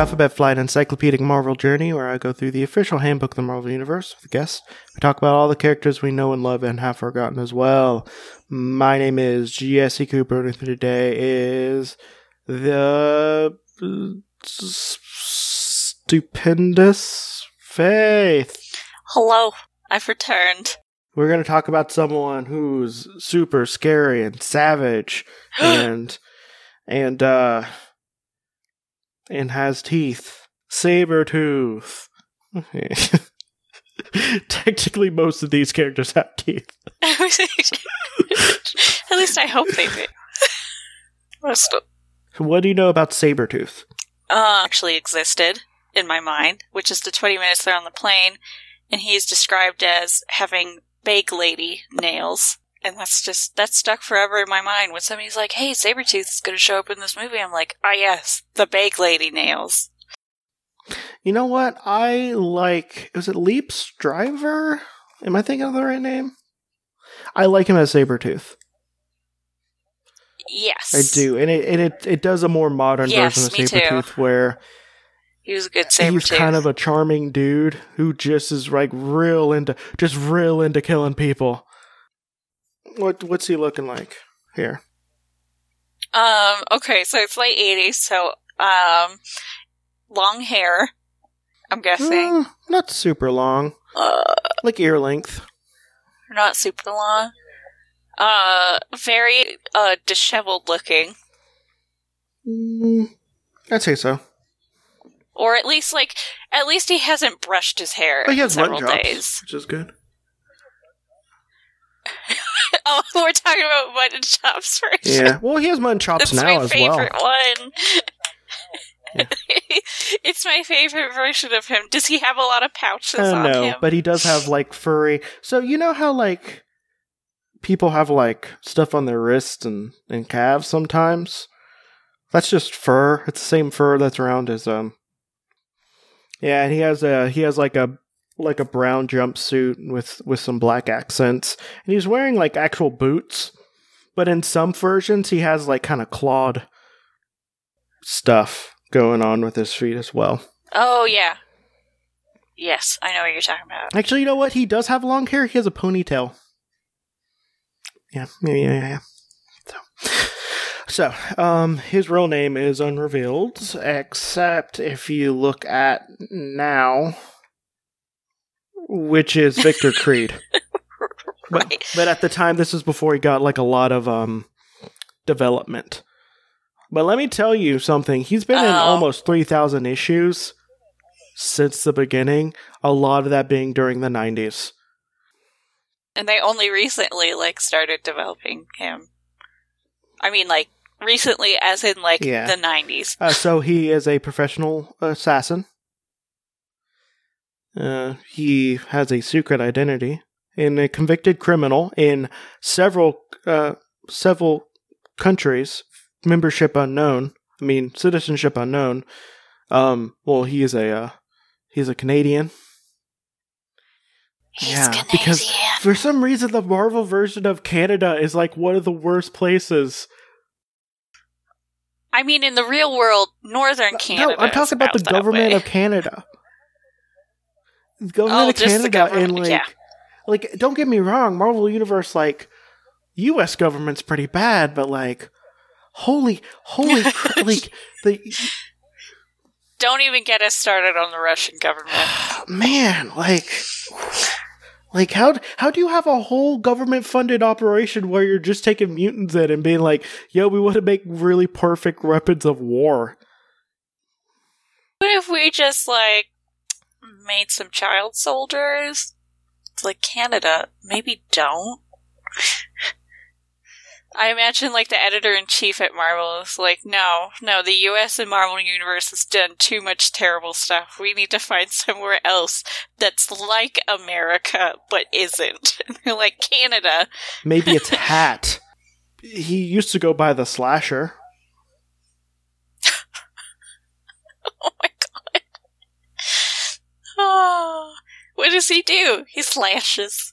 Alphabet Flight Encyclopedic Marvel Journey, where I go through the official handbook of the Marvel Universe with guests. We talk about all the characters we know and love and have forgotten as well. My name is Jesse Cooper, and with me today is the stupendous Faith. Hello, I've returned. We're going to talk about someone who's super scary and savage and and uh and has teeth. Saber tooth. Technically most of these characters have teeth. At least I hope they do. Most of- What do you know about Sabretooth? uh, actually existed in my mind, which is the 20 minutes they're on the plane, and he is described as having bake lady nails. And that's just, that's stuck forever in my mind. When somebody's like, hey, Sabretooth is going to show up in this movie, I'm like, ah, yes, the bake lady nails. You know what? I like is it Liev Schreiber? Am I thinking of the right name? I like him as Sabretooth. Yes. I do. And it and it, it does a more modern Yes, version of too. Sabretooth where He was a good he's Sabretooth. kind of a charming dude who just is like real into just real into killing people. What what's he looking like here? Um, okay, so it's late 80s, so, um, long hair, I'm guessing. Mm, not super long, Uh, like ear length. not super long. Uh, very, uh, disheveled looking. Mm, I'd say so. Or at least, like, at least he hasn't brushed his hair But he in has several mutton days. which is good. Oh, we're talking about mutton chops first. Yeah. Well, he has mutton chops That's now my as well. favorite one. Yeah. it's my favorite version of him. Does he have a lot of pouches Uh, on no, him? but he does have like furry. So you know how like people have like stuff on their wrists and and calves sometimes. That's just fur. It's the same fur that's around his um. Yeah, and he has a he has like a like a brown jumpsuit with with some black accents, and he's wearing like actual boots. But in some versions, he has like kind of clawed stuff going on with his feet as well. oh, yeah. Yes, I know what you're talking about. Actually, you know what? He does have long hair. He has a ponytail. Yeah, yeah, yeah, yeah. So, so, um, his real name is unrevealed, except if you look at now, which is Victor Creed. But, Right. but at the time, this was before he got like a lot of um development. But let me tell you something. He's been in Oh. almost three thousand issues since the beginning. A lot of that being during the nineties. And they only recently, like, started developing him. I mean, like, recently, as in, like, Yeah. the 90s. Uh, so he is a professional assassin. Uh, he has a secret identity and a convicted criminal in several uh, several countries. Membership unknown. I mean, citizenship unknown. Um, well, he is a uh, he's a Canadian. He's yeah, Canadian. because for some reason the Marvel version of Canada is like one of the worst places. I mean, in the real world, northern Canada. No, I'm talking about the government of Canada. Oh, the government Oh, of Canada and government, like, yeah. like, don't get me wrong, Marvel Universe, like, U.S. government's pretty bad, but like, holy, holy, cr- like the Don't even get us started on the Russian government. man, like, like how how do you have a whole government funded operation where you're just taking mutants in and being like, yo, we want to make really perfect weapons of war? What if we just, like, made some child soldiers? It's like Canada. Maybe don't. I imagine, like, the editor in chief at Marvel is like, no, no, the US and Marvel Universe has done too much terrible stuff. We need to find somewhere else that's like America, but isn't. They're like, Canada. Maybe it's Hat. He used to go by the Slasher. Oh my. Oh, what does he do? He slashes.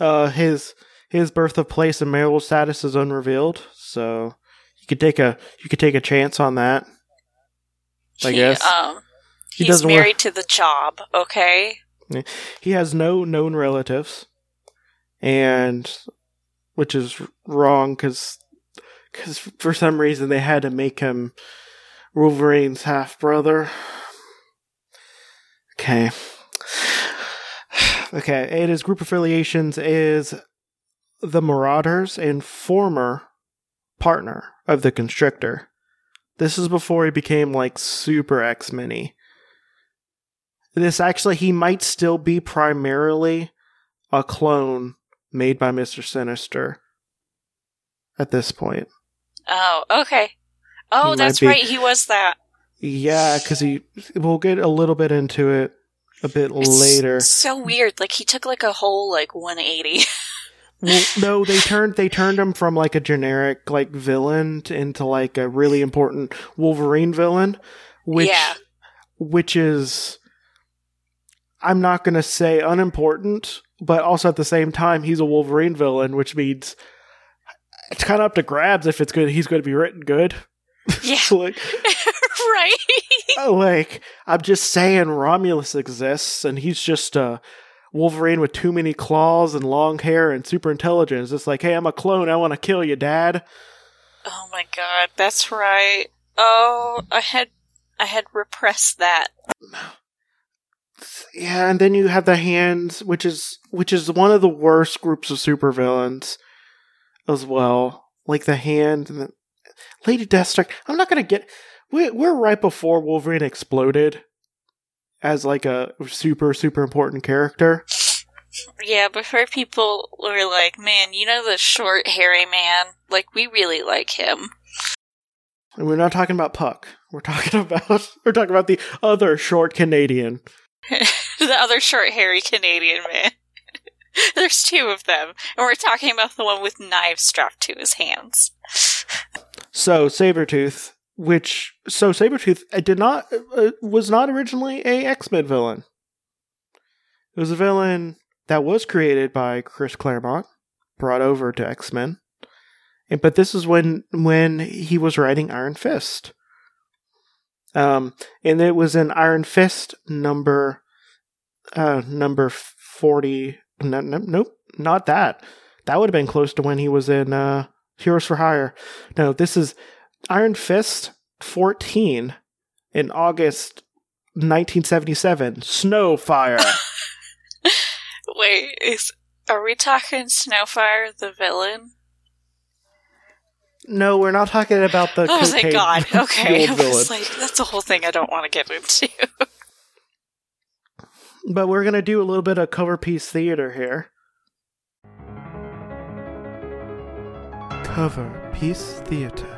Uh, his his birth of place and marital status is unrevealed, so you could take a you could take a chance on that. I he, guess. Um, He he's married to the job. Okay. he has no known relatives, and which is wrong because because for some reason they had to make him Wolverine's half brother. Okay. Okay, and his group affiliations is the Marauders and former partner of the Constrictor. This is before he became like super X Mini. This actually, he might still be primarily a clone made by Mr. Sinister at this point. Oh, okay. Oh, that's be- right. He was that. Yeah, because he, we'll get a little bit into it a bit later. It's later. So weird. Like he took like a whole like 180. Well, no, they turned they turned him from like a generic like villain to, into like a really important Wolverine villain, which Yeah. which is I'm not gonna say unimportant, but also at the same time he's a Wolverine villain, which means it's kind of up to grabs if it's good. He's going to be written good. yeah. like, right. Oh, like I'm just saying, Romulus exists, and he's just a Wolverine with too many claws and long hair and super intelligence. It's like, hey, I'm a clone. I want to kill you, Dad. Oh my god, that's right. Oh, I had I had repressed that. Yeah, and then you have the hands, which is which is one of the worst groups of supervillains as well. Like the hand, and the, Lady Deathstrike. I'm not gonna get. We, we're right before Wolverine exploded as like a super super important character. Yeah, before people were like, "Man, you know the short hairy man? Like we really like him." And we're not talking about Puck. We're talking about we're talking about the other short Canadian. the other short hairy Canadian man. There's two of them, and we're talking about the one with knives strapped to his hands. So Sabretooth, which so Sabretooth uh, did not uh, was not originally a X-Men villain. It was a villain that was created by Chris Claremont, brought over to X-Men. And, but this is when when he was writing Iron Fist. Um and it was in Iron Fist number uh number 40 no, no, nope, not that. That would have been close to when he was in uh Heroes for Hire. No, this is Iron Fist 14 in August 1977. Snowfire. Wait, is are we talking Snowfire the villain? no, we're not talking about the oh, thank God. Okay, I was like, that's a whole thing I don't want to get into. But we're going to do a little bit of cover piece theater here. Cover piece theater.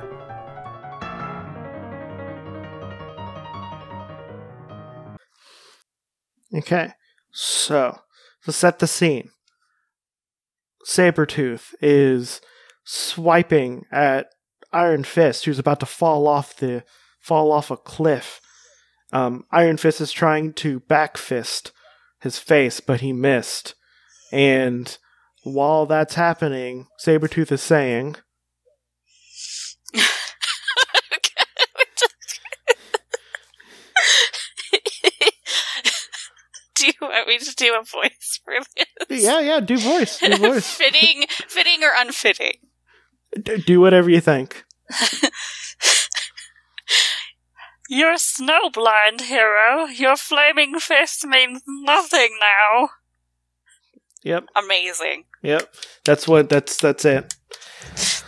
Okay, so to set the scene, Sabretooth is swiping at Iron Fist, who's about to fall off the fall off a cliff. Um, Iron Fist is trying to back fist his face, but he missed. And while that's happening, Sabretooth is saying, do you want me to do a voice for this? Yeah, yeah, do voice, do voice. fitting, fitting or unfitting? D- do whatever you think. You're snowblind, hero. Your flaming fist means nothing now. Yep, Amazing. yep. That's what, that's, that's it.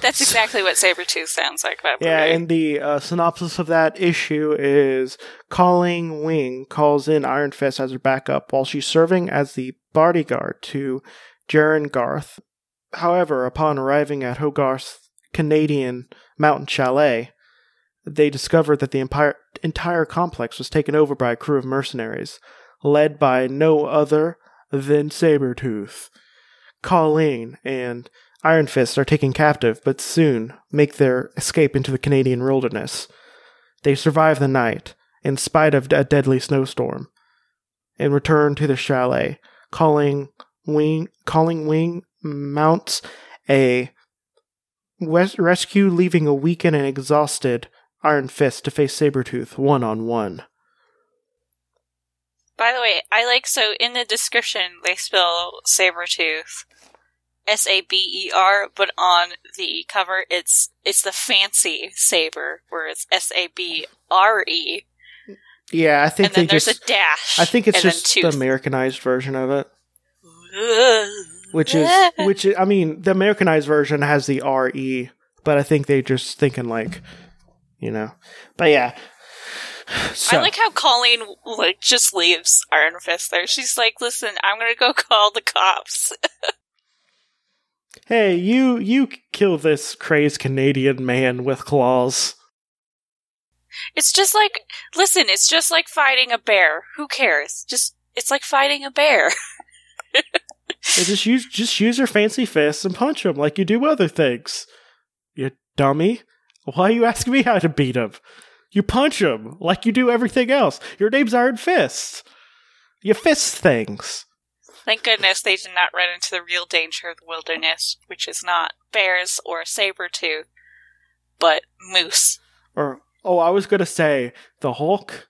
That's exactly what Sabretooth sounds like, by Yeah, and the uh, synopsis of that issue is Colleen Wing calls in Iron Fist as her backup while she's serving as the bodyguard to Jeryn Garth. However, upon arriving at Hogarth's Canadian mountain chalet, they discovered that the empire, entire complex was taken over by a crew of mercenaries, led by no other than Sabretooth. Colleen and Iron Fist are taken captive, but soon make their escape into the Canadian wilderness. They survive the night, in spite of a deadly snowstorm, and return to the chalet. Colleen Wing, Colleen Wing mounts a wes- rescue, leaving a weakened and exhausted Iron Fist to face Sabretooth one on one. By the way, I like so in the description they spell Sabretooth S A B E R, but on the cover it's it's the fancy saber where it's S A B R E. Yeah, I think And then they there's just a dash. I think it's just the. Americanized version of it, which is which is, I mean, the Americanized version has the R E, but I think they just thinking like, you know. But yeah. So, I like how Colleen like just leaves Iron Fist there. She's like, "Listen, I'm gonna go call the cops." hey, you you kill this crazed Canadian man with claws. It's just like, listen, it's just like fighting a bear. Who cares? Just it's like fighting a bear. Just use just use your fancy fists and punch him like you do other things. You dummy. Why are you asking me how to beat him? You punch him like you do everything else. Your name's Iron Fist. You fist things. Thank goodness they did not run into the real danger of the wilderness, which is not bears or saber tooth, but moose. Or oh, I was gonna say the Hulk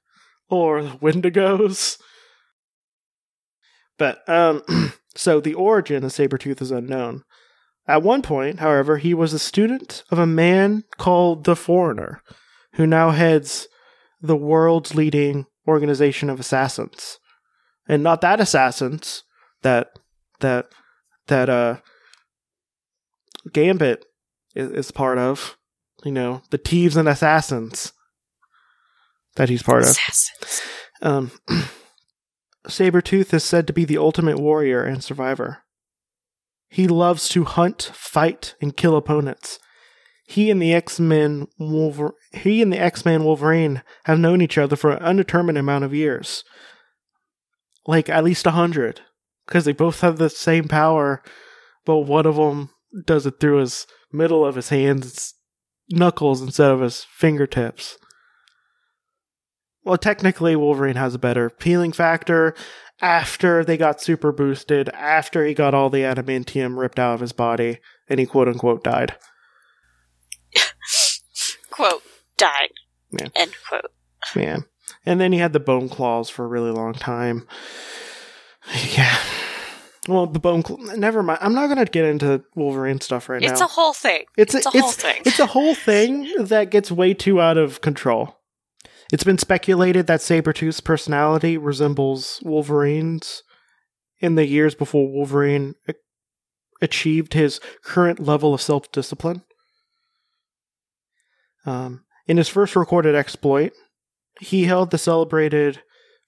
or the Wendigos. But um so the origin of Sabretooth is unknown. At one point, however, he was a student of a man called the Foreigner, who now heads the world's leading organization of assassins. And not that assassins that that that uh Gambit is, is part of. You know, the thieves and assassins that he's part of. Assassins. Um, Sabretooth is said to be the ultimate warrior and survivor. He loves to hunt, fight, and kill opponents. He and the X-Men Wolver- he and the X-Man Wolverine have known each other for an undetermined amount of years. Like at least a hundred. Because they both have the same power, but one of them does it through his middle of his hands, knuckles instead of his fingertips. Well, technically, Wolverine has a better healing factor after they got super boosted, after he got all the adamantium ripped out of his body, and he quote unquote died. Quote died. Yeah. End quote. Man. And then he had the bone claws for a really long time. Yeah. Well, the bone. Cl- Never mind. I'm not gonna get into Wolverine stuff right now. It's a whole thing. It's a, it's a it's, whole thing. It's a whole thing that gets way too out of control. It's been speculated that Sabretooth's personality resembles Wolverine's in the years before Wolverine a- achieved his current level of self discipline. Um, in his first recorded exploit, he held the celebrated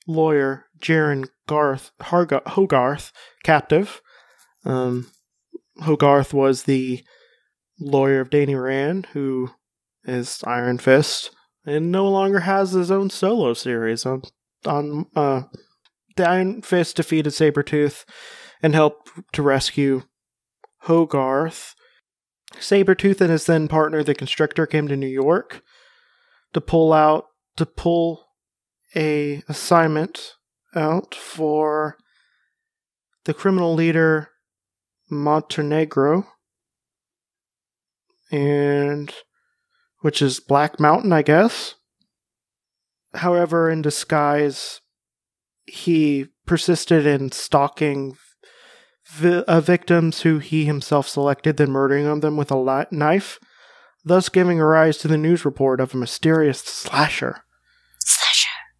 lawyer Jeryn Garth Harga- Hogarth captive. Um, Hogarth was the lawyer of Danny Rand, who is Iron Fist, and no longer has his own solo series on on uh Iron Fist defeated Sabretooth and helped to rescue Hogarth. Sabretooth and his then partner, the Constrictor, came to New York to pull out to pull a assignment out for the criminal leader Montenegro and which is Black Mountain, I guess. However, in disguise, he persisted in stalking vi- uh, victims who he himself selected, then murdering them with a knife, thus giving rise to the news report of a mysterious slasher.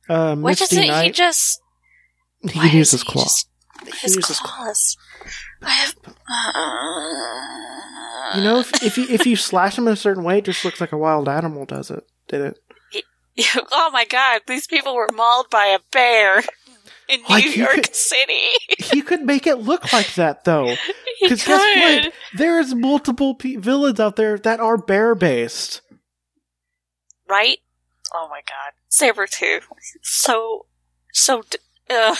Slasher. Uh, What Misty is it? He just he, can use his he claw. just- his uses claws. I have. You know, if, if you if you slash him in a certain way, it just looks like a wild animal does it. Did it? oh my god! These people were mauled by a bear in New Like, you York could- City. He could make it look like that though. Because guess what? There's multiple pe- villains out there that are bear based. right? Oh my god, Sabretooth. So, so. D- ugh.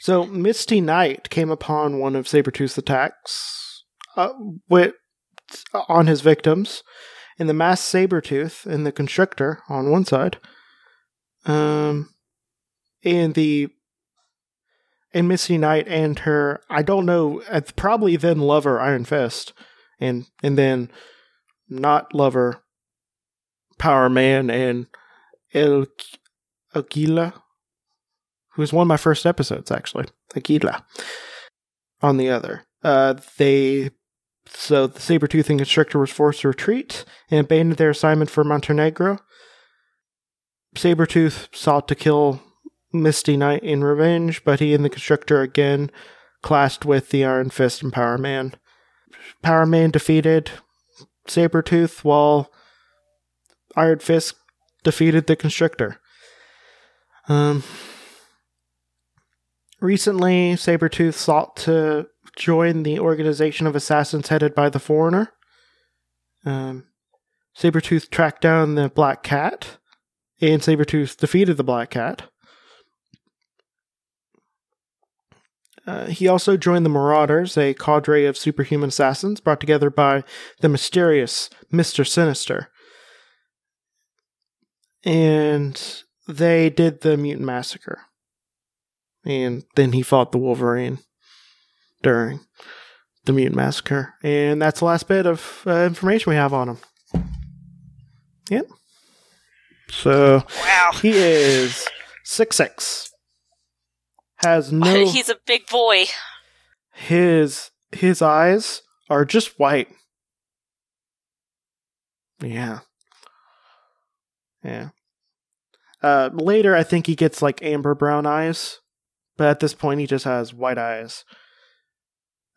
So Misty Knight came upon one of Sabretooth's attacks uh, with on his victims, and the masked Sabretooth and the Constrictor on one side, um, and the and Misty Knight and her I don't know uh, probably then lover Iron Fist, and and then not lover Power Man, and El Aguila, who was one of my first episodes, actually. Aguila. On the other. Uh, they. So the Sabretooth and Constrictor was forced to retreat and abandoned their assignment for Montenegro. Sabretooth sought to kill Misty Knight in revenge, but he and the Constrictor again clashed with the Iron Fist and Power Man. Power Man defeated Sabretooth while Iron Fist defeated the Constrictor. Um, recently, Sabretooth sought to join the organization of assassins headed by the Foreigner. Um, Sabretooth tracked down the Black Cat, and Sabretooth defeated the Black Cat. Uh, he also joined the Marauders, a cadre of superhuman assassins brought together by the mysterious Mr. Sinister. And they did the Mutant Massacre. And then he fought the Wolverine during the Mutant Massacre. And that's the last bit of uh, information we have on him. Yep. So Wow. he is six six. Has no He's a big boy. his his eyes are just white. Yeah. Yeah. Uh later I think he gets like amber brown eyes, but at this point he just has white eyes.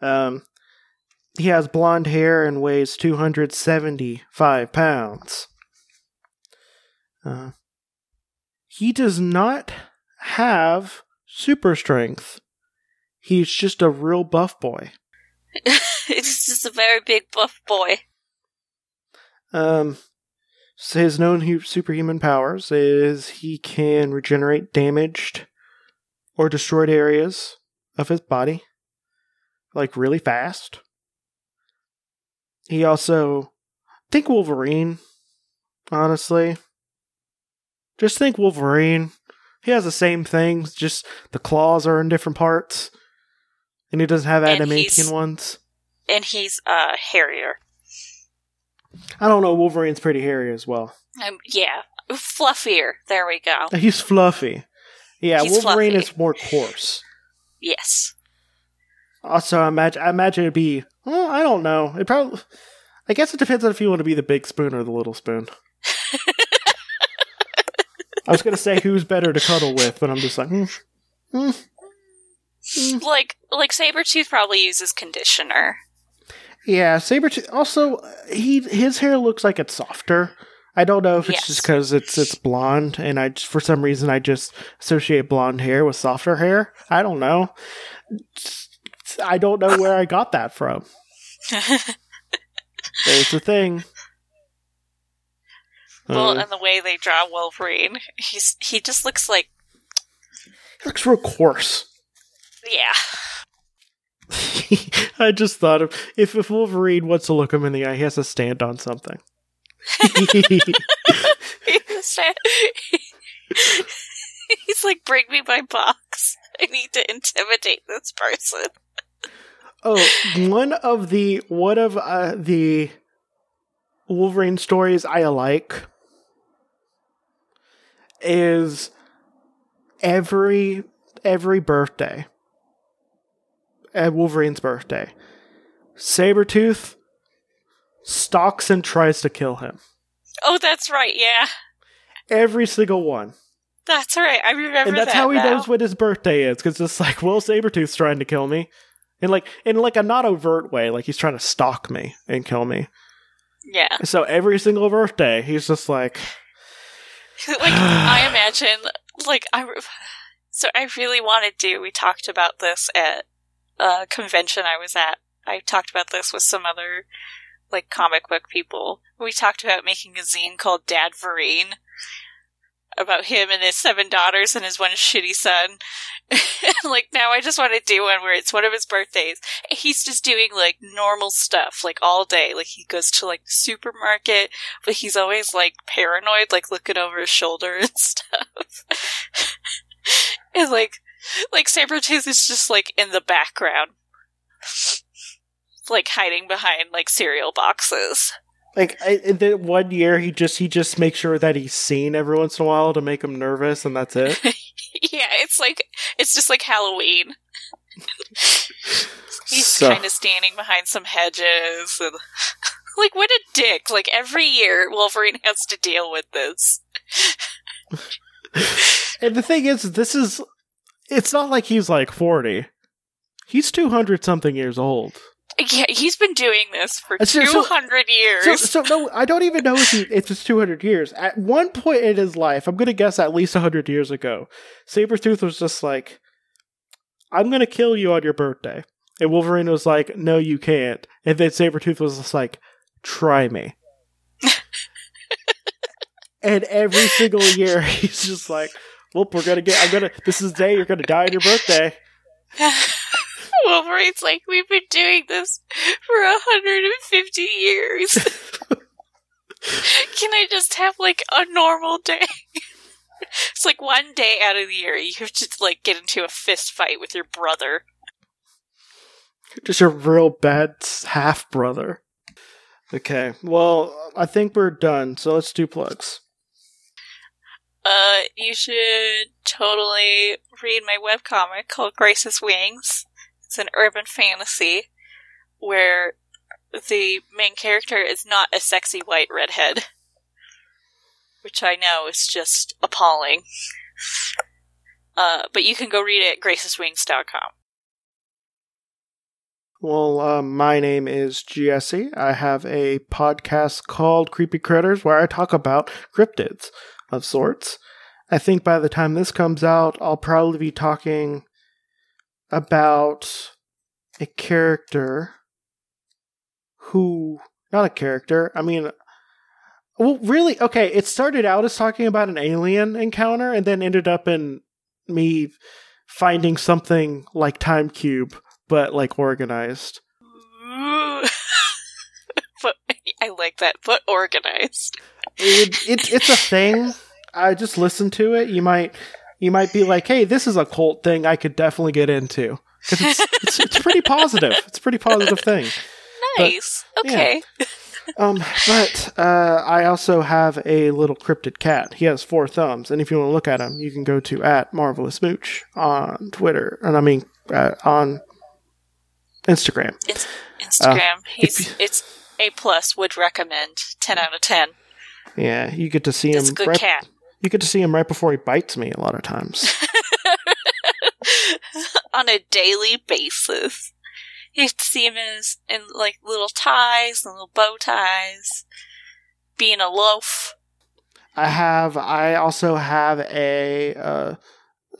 Um he has blonde hair and weighs 275 pounds. Uh, he does not have super strength. He's just a real buff boy. He's just a very big buff boy. Um, his known hu- superhuman powers is he can regenerate damaged or destroyed areas of his body, like really fast. He also think Wolverine, honestly. Just think Wolverine. He has the same things, just the claws are in different parts. And he doesn't have adamantium ones. And he's uh hairier. I don't know, Wolverine's pretty hairy as well. Um, yeah. Fluffier. There we go. He's fluffy. Yeah, He's Wolverine fluffy. is more coarse. Yes. Also, I imagine, I imagine it'd be. Well, I don't know. It probably. I guess it depends on if you want to be the big spoon or the little spoon. I was gonna say who's better to cuddle with, but I'm just like, hmm. Mm. Like like Sabretooth probably uses conditioner. Yeah. Sabretooth. Also, he his hair looks like it's softer. I don't know if it's Yes. just because it's it's blonde, and I just, for some reason I just associate blonde hair with softer hair. I don't know. I don't know where I got that from. There's the thing. well, Uh, and the way they draw Wolverine, he's he just looks like he looks real coarse. yeah. I just thought of if if Wolverine wants to look him in the eye, he has to stand on something. He's he's like, bring me my box. I need to intimidate this person. oh, one of the one of uh, the Wolverine stories I like is every every birthday at Wolverine's birthday, Sabretooth stalks and tries to kill him. Oh, that's right. Yeah, Every single one. that's right. I remember and that's that how he now. knows what his birthday is because it's like well sabretooth's trying to kill me and like in like a not overt way like he's trying to stalk me and kill me Yeah, so every single birthday he's just like like I imagine, like I. re- So I really wanted to. We talked about this at a convention I was at. I talked about this with some other like comic book people. We talked about making a zine called Dadverine about him and his seven daughters and his one shitty son. like now I just want to do one where it's one of his birthdays. He's just doing like normal stuff like all day. Like he goes to like the supermarket, but he's always like paranoid, like looking over his shoulder and stuff. and like like Sabretooth is just like in the background. Like hiding behind like cereal boxes. Like I, then one year, he just he just makes sure that he's seen every once in a while to make him nervous, and that's it. yeah, it's like it's just like Halloween. He's So- kind of standing behind some hedges and like what a dick. Like every year Wolverine has to deal with this. And the thing is, this is it's not like he's like forty. He's two hundred something years old. Yeah, he's been doing this for Uh, so- so- 200 years. So, so no, I don't even know if, he, if it's 200 years. At one point in his life, I'm going to guess at least 100 years ago, Sabretooth was just like, I'm going to kill you on your birthday. And Wolverine was like, no, you can't. And then Sabretooth was just like, try me. and every single year, he's just like, well, we're to get, I'm to, this is the day you're to die on your birthday. Wolverine's like, we've been doing this for 150 years. Can I just have like a normal day? it's like one day out of the year you have to like get into a fist fight with your brother. Just a real bad half brother. Okay, well, I think we're done, so let's do plugs. Uh, you should totally read my webcomic called Grace's Wings. It's an urban fantasy where the main character is not a sexy white redhead. Which I know is just appalling. Uh, but you can go read it at graceswings.com. Well, um, my name is Jesse. I have a podcast called Creepy Critters where I talk about cryptids of sorts. I think by the time this comes out, I'll probably be talking about a character who, not a character, I mean, well, really, okay, it started out as talking about an alien encounter and then ended up in me finding something like Time Cube but like organized. But I like that, but organized. It, it, it's a thing. I just listen to it. You might you might be like, "Hey, this is a cult thing I could definitely get into." 'Cause it's, it's it's pretty positive. It's a pretty positive thing. Nice. yeah. okay. Um, but uh, I also have a little cryptid cat. He has four thumbs, and if you want to look at him, you can go to at marvelous mooch on Twitter, and I mean uh, on Instagram. It's Instagram. He's if- it's A plus. Would recommend. Ten out of ten. Yeah, you get to see It's him. a good right, cat. You get to see him right before he bites me a lot of times. On a daily basis, you have to see him in, his, in like little ties and little bow ties, being a loaf. I have. I also have a. Uh,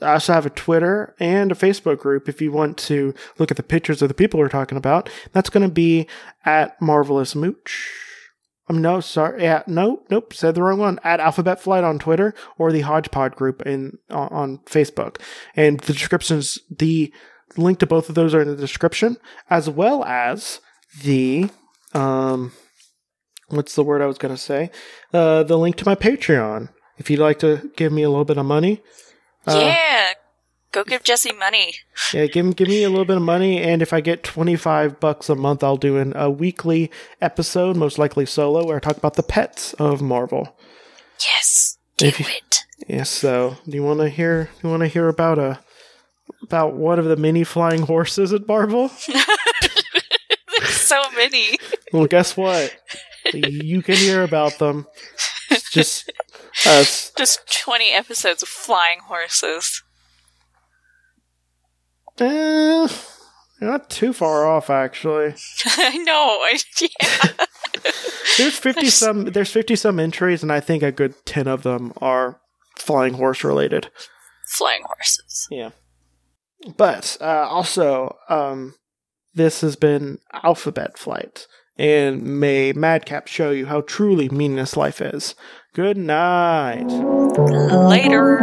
I also have a Twitter and a Facebook group. If you want to look at the pictures of the people we're talking about, that's going to be at Marvelous Mooch. Um, no, sorry. Yeah, nope, nope. Said the wrong one. At Alphabet Flight on Twitter or the Hodgepod group in on, on Facebook. And the descriptions, the link to both of those are in the description, as well as the um, what's the word I was to say? Uh, the link to my Patreon. If you'd like to give me a little bit of money, uh, yeah, go give Jesse money. yeah, give give me a little bit of money, and if I get twenty five bucks a month, I'll do an, a weekly episode, most likely solo, where I talk about the pets of Marvel. Yes, do If you- it. Yes. So, do you want to hear? Do you want to hear about a about one of the many flying horses at Marvel? There's so many. Well, guess what? you can hear about them. It's just us. Just twenty episodes of flying horses. Eh, not too far off, actually. I know. Yeah. There's fifty some. There's fifty some entries, and I think a good ten of them are flying horse related. flying horses. Yeah. But uh, also, um, this has been Alphabet Flight, and may Madcap show you how truly meaningless life is. Good night. Later.